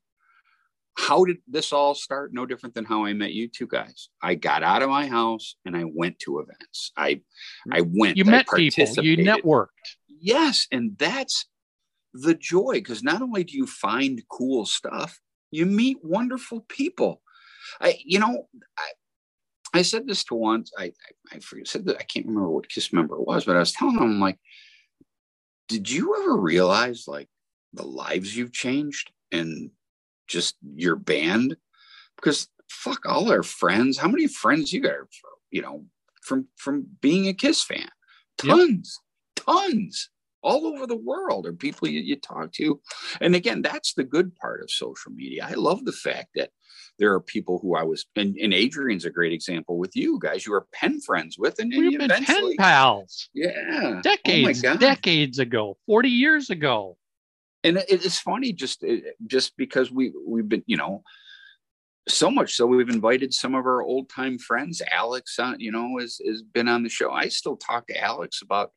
How did this all start? No different than how I met you two guys. I got out of my house and I went to events. I I went.
You met people, you networked.
Yes, and that's the joy because not only do you find cool stuff, you meet wonderful people. I, you know, I, I said this to once. I, I, I forget, said that I can't remember what Kiss member it was, but I was telling them, I'm like, did you ever realize like the lives you've changed and just your band? Because fuck all our friends. How many friends you got? You know, from from being a Kiss fan,
Yep.
tons, tons all over the world are people you, you talk to. And again, that's the good part of social media. I love the fact that there are people who I was, and, and Adrian's a great example with you guys. You were pen friends with, and,
We've been pen pals.
Yeah,
decades,
Oh
decades ago, 40 years ago.
and it, it's funny just it- just because we we've been you know so much so we've invited some of our old time friends. Alex uh, you know has, has been on the show. I still talk to alex about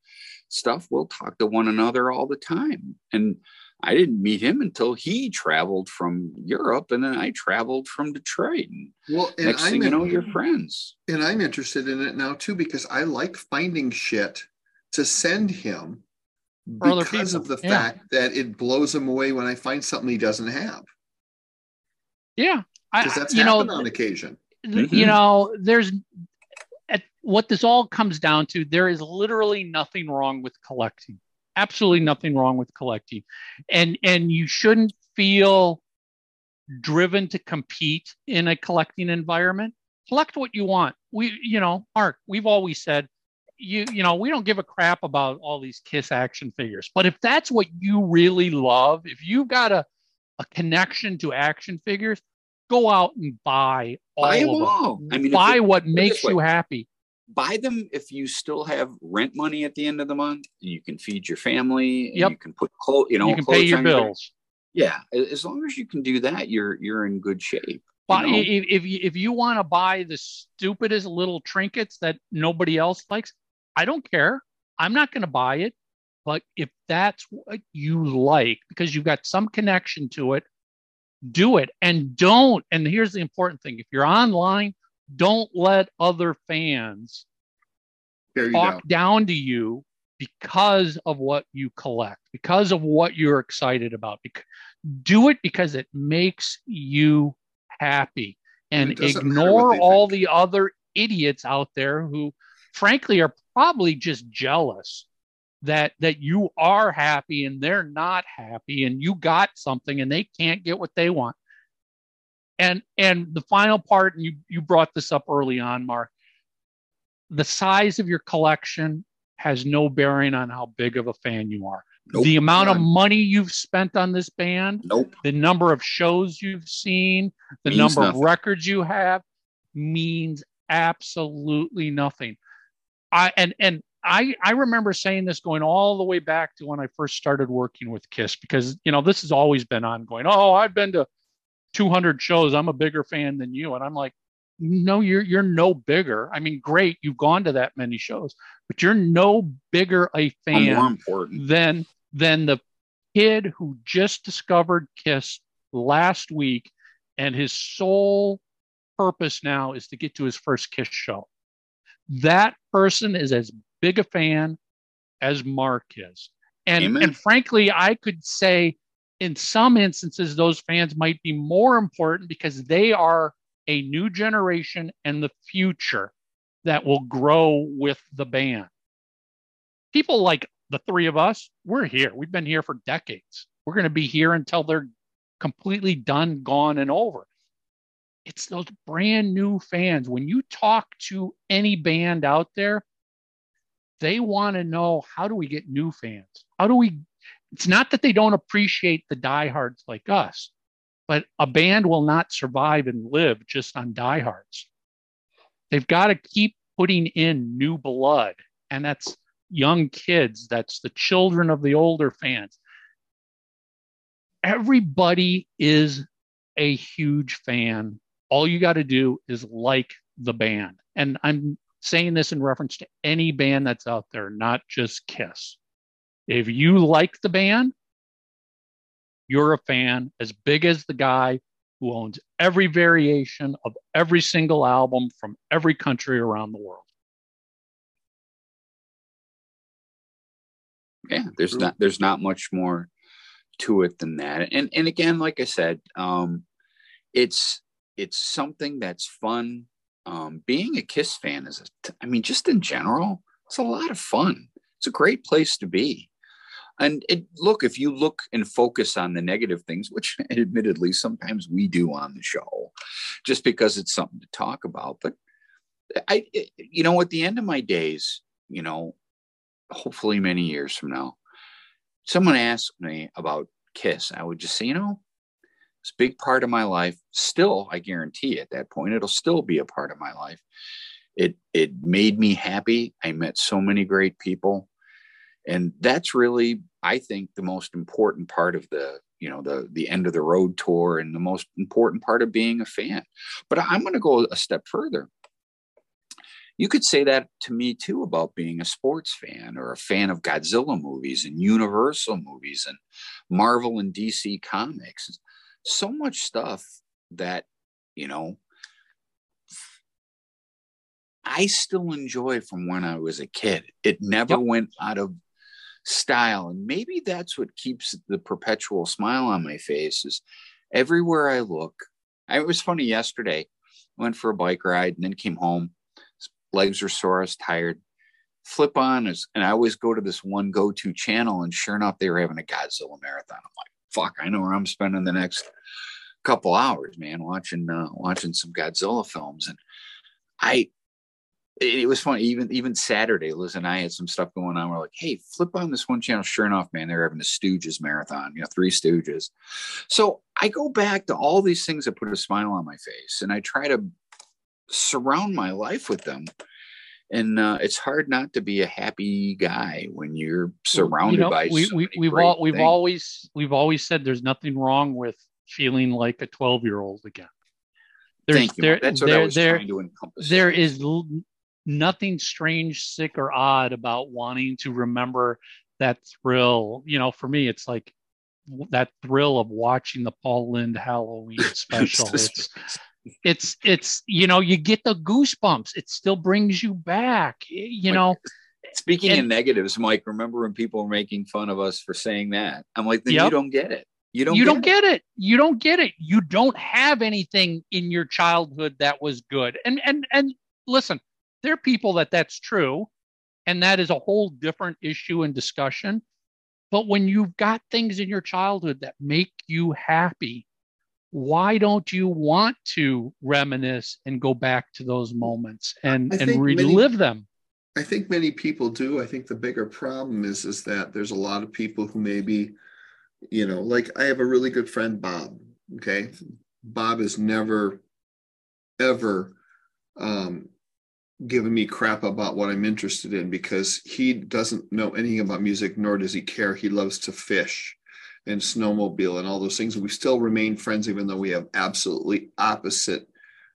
stuff. We'll talk to one another all the time. And i didn't meet him until he traveled from europe and then i traveled from detroit and
Well, and
next
I'm
thing you know you're friends
and I'm interested in it now too because I like finding shit to send him
For
because of the
yeah.
fact that it blows him away when I find something he doesn't have.
Yeah. I,
Because that's
you know,
on occasion.
th-
Mhm.
you know, there's at what this all comes down to, there is literally nothing wrong with collecting. Absolutely nothing wrong with collecting. And and you shouldn't feel driven to compete in a collecting environment. Collect what you want. We, you know, Mark, we've always said you, you know, we don't give a crap about all these kiss action figures. But if that's what you really love, if you've got a a connection to action figures, go out and buy all
buy
of them
all i mean
buy what makes you happy.
Buy them if you still have rent money at the end of the month and you can feed your family and
Yep.
you can put clothes you know
you can pay your bills.
yeah as long as you can do that you're you're in good shape
But
you know?
if, if you if you want to buy the stupidest little trinkets that nobody else likes, I don't care. I'm not going to buy it. But if that's what you like, because you've got some connection to it, do it. And don't. And here's the important thing: if you're online, don't let other fans talk
go.
down to you because of what you collect, because of what you're excited about. Do it because it makes you happy and ignore all
think.
the other idiots out there who frankly are probably just jealous that that you are happy and they're not happy and you got something and they can't get what they want and and the final part and you you brought this up early on mark the size of your collection has no bearing on how big of a fan you are
Nope,
the amount of money you've spent on this band
nope
the number of shows you've seen, the
Means
number
nothing.
of records you have means absolutely nothing. I and and I I remember saying this going all the way back to when I first started working with Kiss because you know this has always been ongoing. Oh, I've been to 200 shows. I'm a bigger fan than you, and I'm like, no, you're you're no bigger. I mean, great, you've gone to that many shows, but you're no bigger a fan than than the kid who just discovered Kiss last week, and his sole purpose now is to get to his first Kiss show. That person is as big a fan as Mark is, and
Amen.
and frankly, I could say in some instances those fans might be more important because they are a new generation and the future that will grow with the band people like the three of us, we're here. We've been here for decades. We're going to be here until they're completely done, gone, and over. it's those brand new fans. When you talk to any band out there, they want to know how do we get new fans? How do we? It's not that they don't appreciate the diehards like us, but a band will not survive and live just on diehards. They've got to keep putting in new blood, and that's young kids, that's the children of the older fans. Everybody is a huge fan. All you got to do is like the band. And I'm saying this in reference to any band that's out there, not just Kiss. If you like the band, you're a fan as big as the guy who owns every variation of every single album from every country around the world.
Yeah, there's not there's not much more to it than that. And and again, like I said, um, it's it's something that's fun. Um, being a Kiss fan is, a, I mean, just in general, it's a lot of fun. It's a great place to be. And it, look, if you look and focus on the negative things, which admittedly sometimes we do on the show, just because it's something to talk about. But I, you know, at the end of my days, you know, hopefully many years from now, someone asked me about Kiss, I would just say, you know, it's a big part of my life. Still, I guarantee at that point, it'll still be a part of my life. It it made me happy. I met so many great people and that's really i think the most important part of the you know the the end of the road tour and the most important part of being a fan but i'm going to go a step further you could say that to me too about being a sports fan or a fan of godzilla movies and universal movies and marvel and dc comics so much stuff that you know I still enjoy from when I was a kid. It never yep. went out of style and maybe that's what keeps the perpetual smile on my face is everywhere i look it was funny yesterday I went for a bike ride and then came home legs are sore i was tired flip on and i always go to this one go-to channel and sure enough they were having a godzilla marathon. I'm like fuck i know where i'm spending the next couple hours man watching uh, watching some godzilla films and i it, was funny. Even even Saturday, Liz and I had some stuff going on. We're like, hey, flip on this one channel. Sure enough, man, they're having a Stooges marathon. You know, Three Stooges. So I go back to all these things that put a smile on my face, and I try to surround my life with them. And uh, it's hard not to be a happy guy when you're surrounded you know, by.
We, so we, we've all we've things. always we've always said there's nothing wrong with feeling like a 12 year old again.
There's, Thank you. There, That's what there, I was there, trying to encompass.
There is nothing strange, sick, or odd about wanting to remember that thrill. You know, for me, it's like that thrill of watching the Paul Lynde Halloween special. it's it's it's you know you get the goosebumps. It still brings you back. You know.
Speaking and, of negatives, Mike, remember when people were making fun of us for saying that? I'm like, then yep. you don't get it. You don't.
You
get
don't it. get it. You don't get it. You don't have anything in your childhood that was good. And and and listen, there are people that that's true, and that is a whole different issue and discussion. But when you've got things in your childhood that make you happy, why don't you want to reminisce and go back to those moments and, and relive many, them?
I think many people do. I think the bigger problem is is that there's a lot of people who maybe, you know, like I have a really good friend, Bob. Okay. Bob has never, ever um, giving me crap about what I'm interested in because he doesn't know anything about music, nor does he care. He loves to fish and snowmobile and all those things. We still remain friends, even though we have absolutely opposite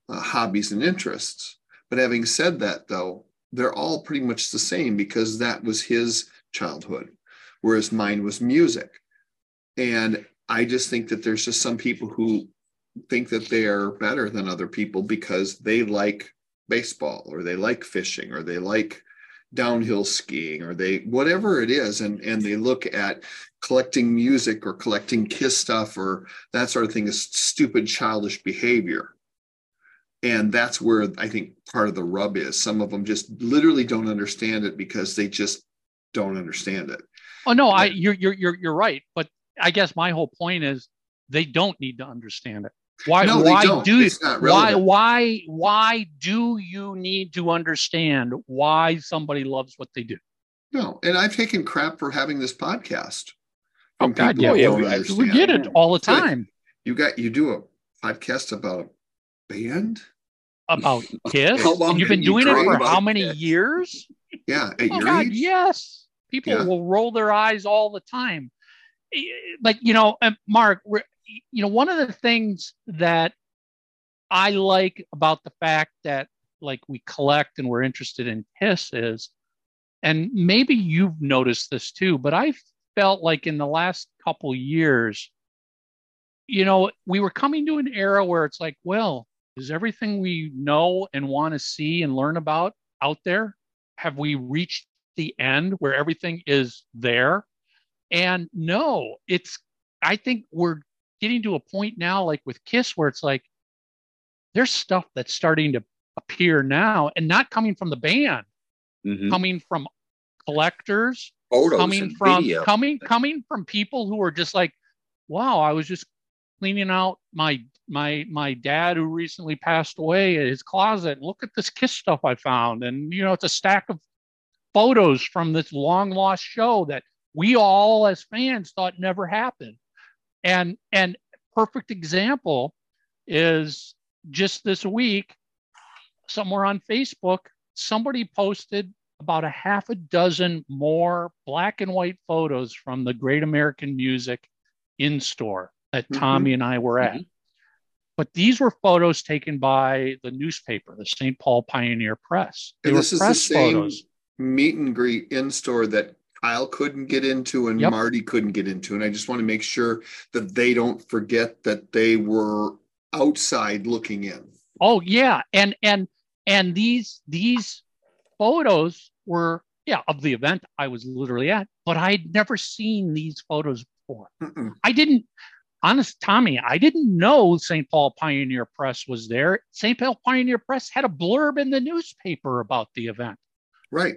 uh, hobbies and interests. But having said that, though, they're all pretty much the same because that was his childhood, whereas mine was music. And I just think that there's just some people who think that they are better than other people because they like baseball or they like fishing or they like downhill skiing or they whatever it is and and they look at collecting music or collecting kiss stuff or that sort of thing is stupid childish behavior. And that's where i think part of the rub is. Some of them just literally don't understand it because they just don't understand it.
Oh no i you're you're you're, you're right. But i guess my whole point is they don't need to understand it Why?
No,
why do?
Not
Why? Why? Why do you need to understand why somebody loves what they do?
No, and I've taken crap for having this podcast.
Oh God,
people
yeah, we, we get it all the time
You got you do a podcast about a band?
about Kiss,
How long
and you've been
you
doing it for how many
Kiss?
years?
Yeah,
Oh God,
age?
yes. People
Yeah.
will roll their eyes all the time. Eh, But you know, Mark, we're- you know, one of the things that I like about the fact that like we collect and we're interested in Kiss is, and maybe you've noticed this too, but I felt like in the last couple years, you know, we were coming to an era where it's like, well, is everything we know and want to see and learn about out there? Have we reached the end where everything is there? And no, it's, I think we're getting to a point now, like with Kiss, where it's like, there's stuff that's starting to appear now and not coming from the band,
Mhm.
coming from collectors,
Photos
coming from
video.
coming coming from people who are just like wow i was just cleaning out my my my dad who recently passed away his closet look at this kiss stuff i found and you know it's a stack of photos from this long lost show that we all as fans thought never happened and and perfect example is just this week somewhere on facebook somebody posted about a half a dozen more black and white photos from the Great American Music in store that
Mhm.
Tommy and I were at. But these were photos taken by the newspaper, the St. Paul Pioneer Press. They
And
were
this is the
press
same
photos.
meet and greet in store that Kyle couldn't get into and
Yep.
Marty couldn't get into. And I just want to make sure that they don't forget that they were outside looking in.
Oh yeah, and and and these these photos were yeah of the event I was literally at, but I'd never seen these photos before.
Mm-mm.
I didn't, honest Tommy, I didn't know St. Paul Pioneer Press was there. St. Paul Pioneer Press had a blurb in the newspaper about the event.
Right.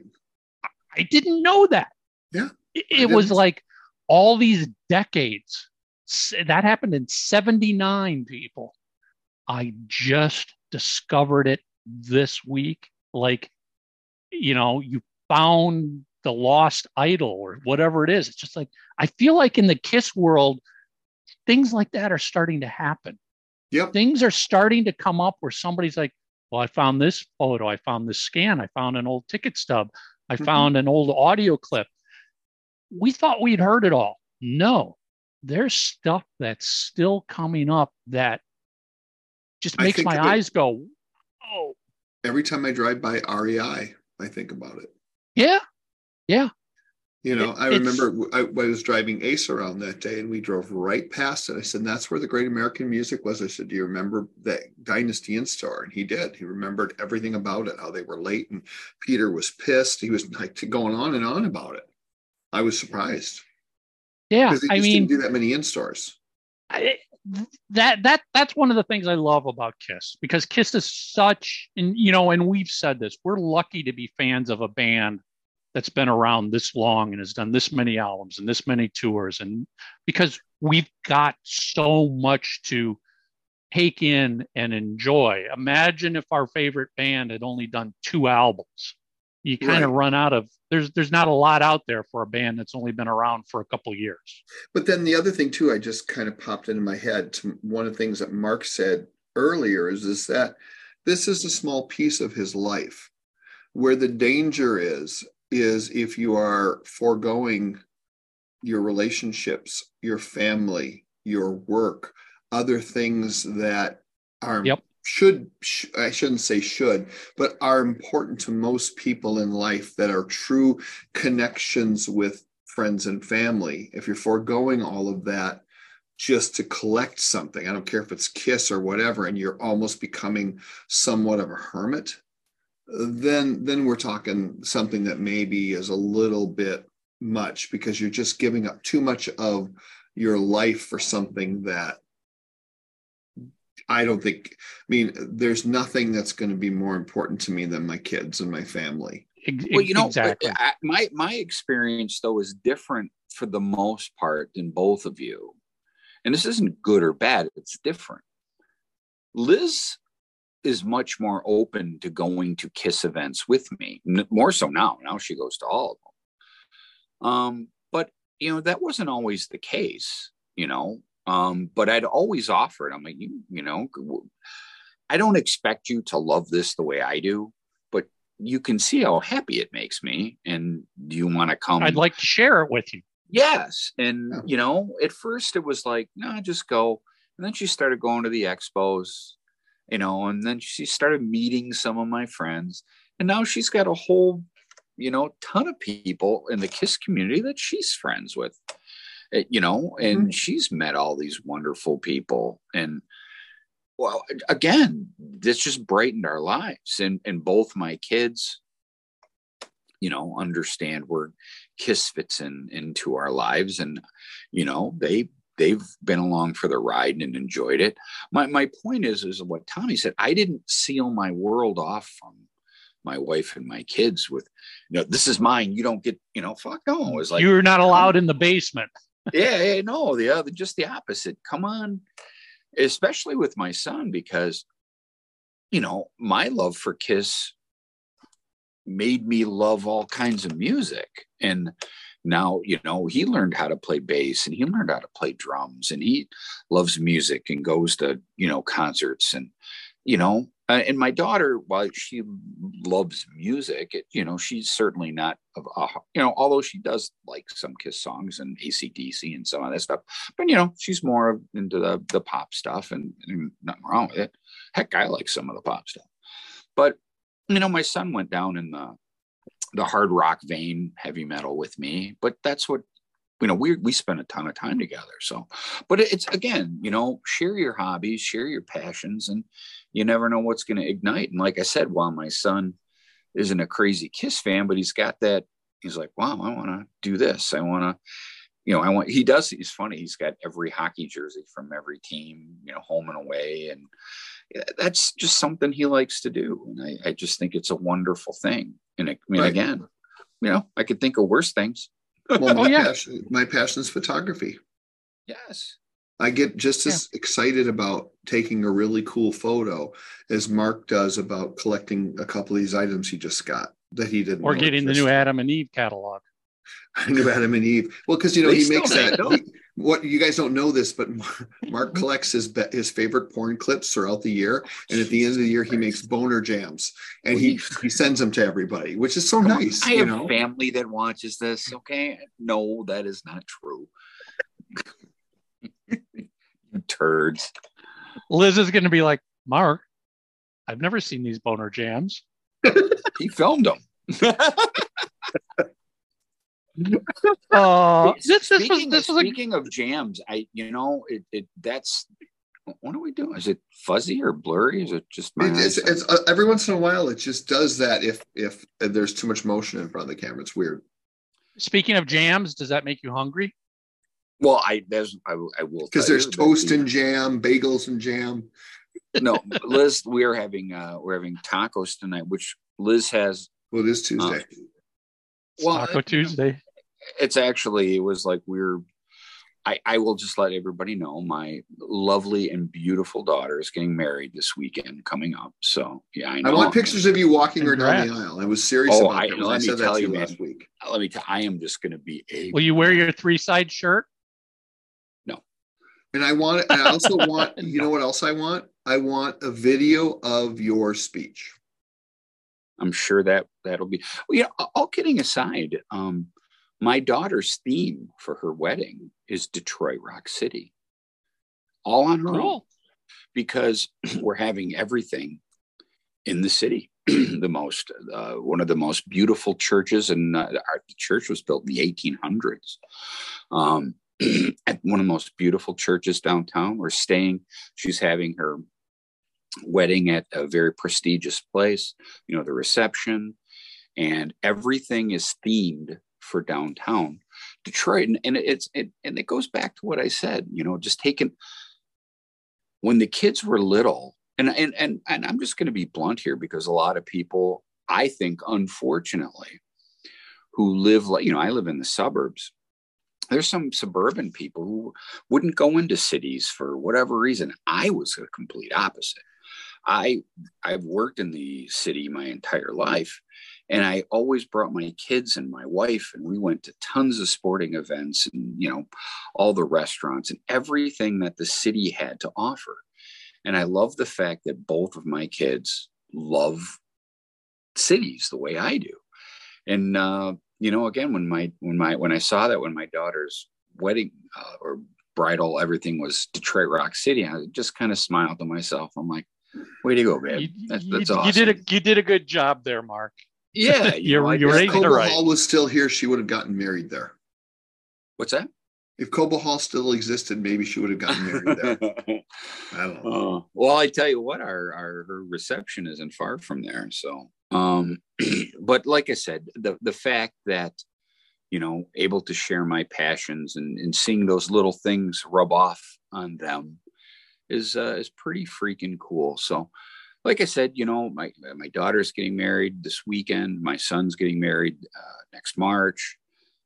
I didn't know that.
Yeah,
It, it was like all these decades. That happened in 79, people. I just discovered it this week. Like, you know, you found the lost idol or whatever it is. It's just like, I feel like in the Kiss world, things like that are starting to happen.
Yep.
Things are starting to come up where somebody's like, well, I found this photo, I found this scan, I found an old ticket stub, I
Mhm.
found an old audio clip. We thought we'd heard it all. No, there's stuff that's still coming up that just makes my eyes go, oh,
Every time I drive by REI, I think about it.
yeah, Yeah.
You know,
It-
I remember I, I was driving Ace around that day and we drove right past it. I said, That's where the great American music was. I said, Do you remember that Dynasty in store? And he did. He remembered everything about it, how they were late. And Peter was pissed. He was like going on and on about it. I was surprised
yeah.
because
I mean,
didn't do that many in stores.
I, that that that's one of the things I love about Kiss because Kiss is such and you know and we've said this we're lucky to be fans of a band that's been around this long and has done this many albums and this many tours and because we've got so much to take in and enjoy imagine if our favorite band had only done two albums you kind of run out of there's there's not a lot out there for a band that's only been around for a couple years
But then the other thing too, I just kind of popped into my head. To one of the things that Mark said earlier is is that this is a small piece of his life. Where the danger is is if you are foregoing your relationships, your family, your work, other things that are
Yep.
Should sh- I shouldn't say should, but are important to most people in life that are true connections with friends and family. If you're foregoing all of that just to collect something, I don't care if it's Kiss or whatever, and you're almost becoming somewhat of a hermit, then then we're talking something that maybe is a little bit much because you're just giving up too much of your life for something that I don't think I mean there's nothing that's going to be more important to me than my kids and my family.
Well, you know,
exactly
I, my my experience though is different for the most part than both of you, and this isn't good or bad. It's different. Liz is much more open to going to kiss events with me more so now now she goes to all of them um but you know that wasn't always the case you know um but i'd always offer it. i'm like you you know i don't expect you to love this the way i do but you can see how happy it makes me and do you want to come
I'd like to share it with you.
Yes. And,
Yeah.
you know, at first it was like, no, just go. And then she started going to the expos, you know, and then she started meeting some of my friends. And now she's got a whole, you know, ton of people in the KISS community that she's friends with, Eh, you know, and mm-hmm. she's met all these wonderful people. And, well, again, this just brightened our lives. And, and both my kids, you know, understand where Kiss fits in into our lives, and you know, they they've been along for the ride and enjoyed it. My my point is is what Tommy said. I didn't seal my world off from my wife and my kids with, you know, this is mine. You don't get, you know, fuck no. It was like
You're not allowed in the basement.
Yeah, yeah, no, the other, just the opposite. Come on, especially with my son, because you know my love for Kiss made me love all kinds of music, and now you know he learned how to play bass and he learned how to play drums, and he loves music and goes to you know concerts and you know. Uh, and my daughter, while she loves music, it, you know, she's certainly not of, a, you know, although she does like some Kiss songs and ACDC and some of that stuff, but you know, she's more into the the pop stuff, and, and nothing wrong with it. Heck, I like some of the pop stuff, but you know, my son went down in the the hard rock vein, heavy metal with me, but that's what you know. We we spend a ton of time together, so. But it's again, you know, share your hobbies, share your passions, and you never know what's going to ignite. And like I said, while my son isn't a crazy Kiss fan, but he's got that. He's like, wow, I want to do this. I want to, you know, I want. He does. He's funny. He's got every hockey jersey from every team, you know, home and away, and that's just something he likes to do. And I, I just think it's a wonderful thing. And I mean,
Right.
again, you know, I could think of worse things.
Well, my,
Oh, yeah.
passion, my passion is photography.
Yes.
I get just as excited about taking a really cool photo as Mark does about collecting a couple of these items he just got that he didn't.
Or
know
getting the new. Adam and Eve catalog.
new Adam and Eve. Well, because you know
They
he makes that. he- what you guys don't know this, but Mark collects his be- his favorite porn clips throughout the year, oh, and at the end of the year he makes boner jams, and he he sends them to everybody, which is so nice.
I
you
have
know,
family that watches this. Okay. No, that is not true. You turds.
Liz is going to be like, Mark, I've never seen these boner jams.
He filmed them.
Uh, this, this was
speaking,
this
of,
was a
speaking of jams, I you know it, it that's what are we doing? Is it fuzzy or blurry? Is it just my
It- it's, it's uh, every once in a while it just does that if if there's too much motion in front of the camera. It's weird.
speaking of jams. Does that make you hungry?
Well, I there's I, I will
Because there's toast and jam, bagels and jam.
no, Liz, we are having uh we're having tacos tonight, which Liz has.
Well, it is Tuesday.
Well,
Taco Tuesday.
it's actually it was like we're. I, I will just let everybody know my lovely and beautiful daughter is getting married this weekend coming up. So yeah, I
I
know.
want pictures of you walking her down the aisle. I was serious
Oh,
about
I-
that. when
let
I
me
said
tell
to you
you,
last week.
Let me tell. I am just going to be a.
Will you wear your three side shirt?
And I want I also want, you know what else I want? I want a video of your speech.
I'm sure that that'll be. Well, yeah. All kidding aside, um, my daughter's theme for her wedding is Detroit Rock City. All on her own because we're having everything in the city. the most, uh, one of the most beautiful churches, and uh, our the church was built in the 1800s. Um, at one of the most beautiful churches downtown. We're staying. She's having her wedding at a very prestigious place. You know, the reception and everything is themed for downtown Detroit. And, and it's it, and it goes back to what I said. You know, just taking when the kids were little, and and and and I'm just going to be blunt here because a lot of people, I think, unfortunately, who live like you know, I live in the suburbs. There's some suburban people who wouldn't go into cities for whatever reason. I was a complete opposite. I I've worked in the city my entire life and I always brought my kids and my wife and we went to tons of sporting events and you know all the restaurants and everything that the city had to offer. And I love the fact that both of my kids love cities the way I do. And uh, you know, again, when my when my when I saw that when my daughter's wedding uh, or bridal, everything was Detroit Rock City, I just kind of smiled to myself. I'm like, "Way to go, babe! That's, that's
you,
awesome."
You did a you did a good job there, Mark.
Yeah,
you
know,
are
I
you're
just-
Cobo
right.
Hall was still here, she would have gotten married there.
What's that?
If Cobo Hall still existed, maybe she would have gotten married there. I don't know.
Uh, well, I tell you what, our, our her reception isn't far from there. So, um, but like I said, the the fact that you know able to share my passions and, and seeing those little things rub off on them is uh, is pretty freaking cool. So, like I said, you know, my my daughter's getting married this weekend. My son's getting married uh, next March.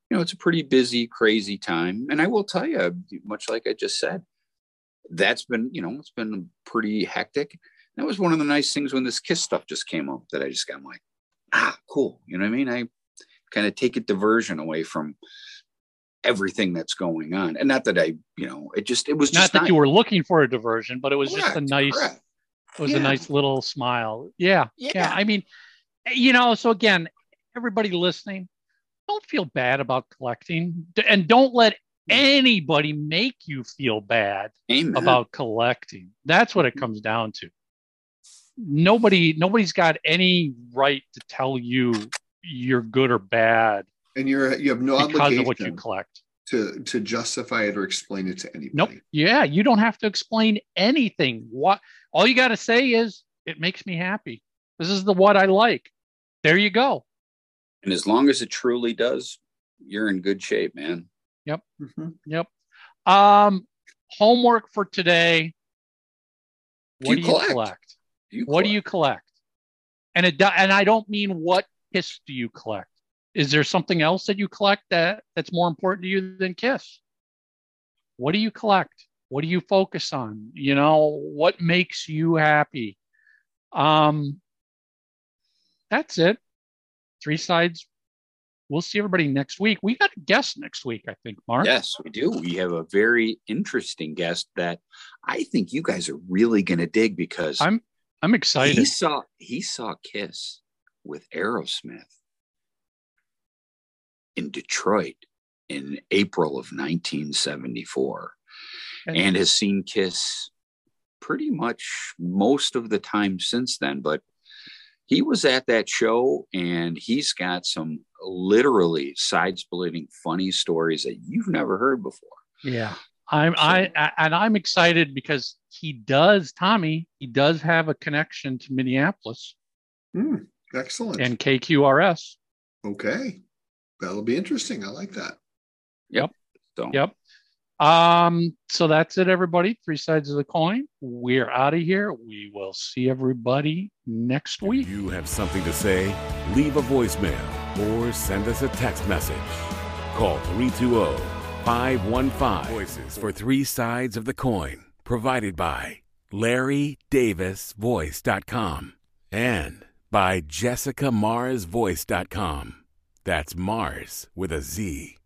You know, it's a pretty busy, crazy time. And I will tell you, much like I just said, that's been, you know, it's been pretty hectic. That was one of the nice things when this kiss stuff just came up that I just got like, ah, cool. You know what I mean? I kind of take a diversion away from everything that's going on. And not that I, you know, it just it was
Not that
nice.
you were looking for a diversion, but it was just a nice
correct.
it was a nice little smile. Yeah, yeah.
Yeah.
I mean, you know, so again, everybody listening, don't feel bad about collecting, and don't let anybody make you feel bad
Amen.
about collecting. That's what it comes down to. Nobody, nobody's got any right to tell you you're good or bad
And you're you have no
because
obligation
of what you collect.
to to justify it or explain it to anybody.
Nope. Yeah, you don't have to explain anything. What all you got to say is it makes me happy. This is the what I like. There you go.
and as long as it truly does, you're in good shape, man.
Mhm.
Yep. Um, homework for today.
Do
What
you
do you
collect?
collect?
You
What do you collect? And it and I don't mean what kiss do you collect. Is there something else that you collect that that's more important to you than kiss? What do you collect? What do you focus on? You know, what makes you happy? Um that's it. Three sides. We'll see everybody next week. We got a guest next week, I think, Mark.
Yes, we do. We have a very interesting guest that I think you guys are really going to dig because
I'm I'm excited.
he saw he saw Kiss with Aerosmith in Detroit in April of 1974
And-
and has seen Kiss pretty much most of the time since then but he was at that show and he's got some literally side-splitting funny stories that you've never heard before
Yeah. I'm I, I and I'm excited because he does, Tommy, he does have a connection to Minneapolis
Hmm, excellent.
and KQRS.
okay. That'll be interesting. I like that.
so
Yep. Um, so that's it, everybody. Three sides of the coin. We're out of here. We will see everybody next week.
If you have something to say, leave a voicemail or send us a text message. Call 320 515 Voices for Three Sides of the Coin. Provided by LarryDavisVoice.com and by JessicaMarzVoice.com. That's Marz with a Z.